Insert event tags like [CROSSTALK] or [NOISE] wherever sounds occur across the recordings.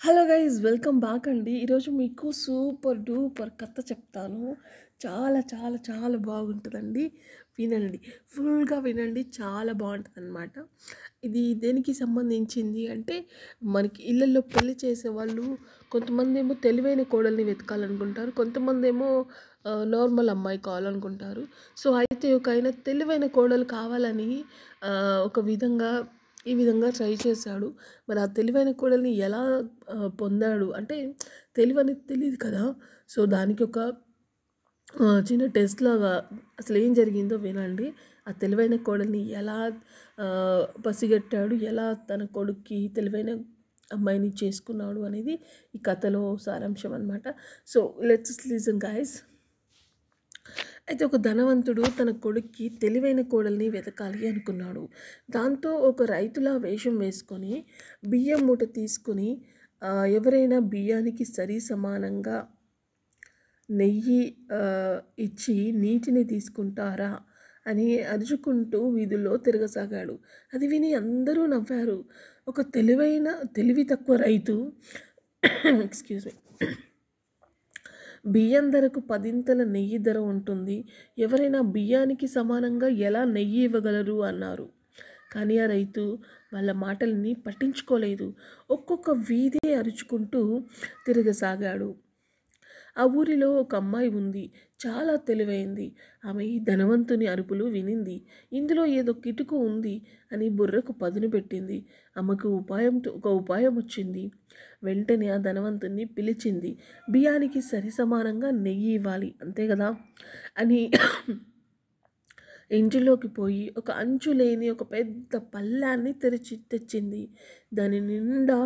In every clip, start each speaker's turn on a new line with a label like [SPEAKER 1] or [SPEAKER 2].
[SPEAKER 1] Hello guys welcome back అండి. ఈరోజు మీకు సూపర్ డూపర్ కథ చెప్తాను. చాలా చాలా చాలా బాగుంటుందండి. వినండి. ఫుల్గా వినండి చాలా బాగుంటుంది అనమాట ఇది దేనికి సంబంధించింది అంటే మనకి ఇళ్ళల్లో పెళ్ళి చేసే వాళ్ళు కొంతమంది ఏమో తెలివైన కోడల్ని వెతకాలనుకుంటారు. కొంతమంది ఏమో నార్మల్ అమ్మాయి కావాలనుకుంటారు. సో అయితే ఒక ఆయన తెలివైన కోడలు కావాలని ఒక విధంగా ఈ విధంగా ట్రై చేశాడు. మరి ఆ తెలివైన కోడల్ని ఎలా పొందాడు? అంటే తెలివి అనేది తెలియదు కదా. సో దానికి ఒక చిన్న టెస్ట్ లాగా అసలు ఏం జరిగిందో వినండి. ఆ తెలివైన కోడల్ని ఎలా పసిగట్టాడు? ఎలా తన కొడుక్కి తెలివైన అమ్మాయిని చేసుకున్నాడు అనేది ఈ కథలో సారాంశం అనమాట సో లెట్స్ లీజన్ గాయస్ అయితే ఒక ధనవంతుడు తన కొడుక్కి తెలివైన కోడల్ని వెతకాలి అనుకున్నాడు. దాంతో ఒక రైతులా వేషం వేసుకొని బియ్యం మూట తీసుకుని ఎవరైనా బియ్యానికి సరి సమానంగా నెయ్యి ఇచ్చి నీటిని తీసుకుంటారా అని అరుచుకుంటూ వీధుల్లో తిరగసాగాడు. అది విని అందరూ నవ్వారు. ఒక తెలివైన తెలివి తక్కువ రైతు [COUGHS] ఎక్స్క్యూజ్ మీ బియ్యం ధరకు పదింతల నెయ్యి ధర ఉంటుంది. ఎవరైనా బియ్యానికి సమానంగా ఎలా నెయ్యి ఇవ్వగలరు? అన్నారు. కానీ ఆ రైతు వాళ్ళ మాటల్ని పట్టించుకోలేదు. ఒక్కొక్క వీధి అరుచుకుంటూ తిరగసాగాడు. ఆ ఊరిలో ఒక అమ్మాయి ఉంది. చాలా తెలివైంది. ఆమె ఈ ధనవంతుని అరుపులు వినింది. ఇందులో ఏదో కిటుకు ఉంది అని బుర్రకు పదును పెట్టింది. ఆమెకు ఉపాయం ఒక ఉపాయం వచ్చింది. వెంటనే ఆ ధనవంతుని పిలిచింది. బియ్యానికి సరి సమానంగా నెయ్యి ఇవ్వాలి. అంతే కదా? అని ఇంటిలోకి పోయి ఒక అంచు లేని ఒక పెద్ద పళ్ళాన్ని తెరిచి తెచ్చింది. దాని నిండా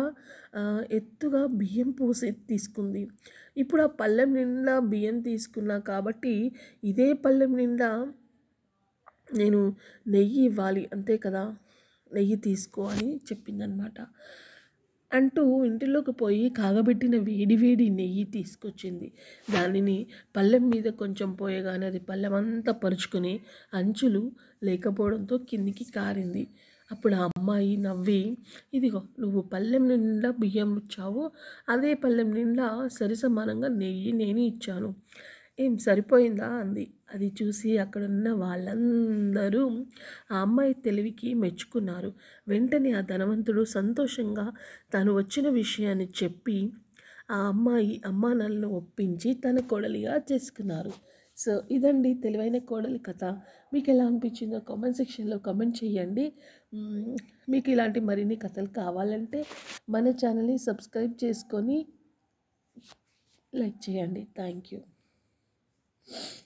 [SPEAKER 1] ఎత్తుగా బియ్యం పోసి తీసుకుంది. ఇప్పుడు ఆ పళ్ళెం నిండా బియ్యం తీసుకున్నా కాబట్టి ఇదే పళ్ళెం నిండా నేను నెయ్యి ఇవ్వాలి అంతే కదా? నెయ్యి తీసుకో అని చెప్పిందనమాట. అంటూ ఇంటిలోకి పోయి కాగబెట్టిన వేడి వేడి నెయ్యి తీసుకొచ్చింది. దానిని పళ్ళెం మీద కొంచెం పోయగానే అది పళ్ళెం అంతా పరుచుకుని అంచులు లేకపోవడంతో కిందికి కారింది. అప్పుడు ఆ అమ్మాయి నవ్వి ఇదిగో నువ్వు పళ్ళెం నిండా బియ్యం ఇచ్చావు. అదే పళ్ళెం నిండా సరి సమానంగా నెయ్యి నేను ఇచ్చాను. ఏం సరిపోయిందా అంది. అది చూసి అక్కడున్న వాళ్ళందరూ ఆ అమ్మాయి తెలివికి మెచ్చుకున్నారు. వెంటనే ఆ ధనవంతుడు సంతోషంగా తాను వచ్చిన విషయాన్ని చెప్పి ఆ అమ్మాయి అమ్మానాలను ఒప్పించి తన కోడలిగా చేసుకున్నారు. సో ఇదండి తెలివైన కోడలి కథ. మీకు ఎలా అనిపించిందో కామెంట్ సెక్షన్లో కామెంట్ చేయండి. మీకు ఇలాంటి మరిన్ని కథలు కావాలంటే మన ఛానల్ని సబ్స్క్రైబ్ చేసుకొని లైక్ చేయండి. Thank you. Yeah.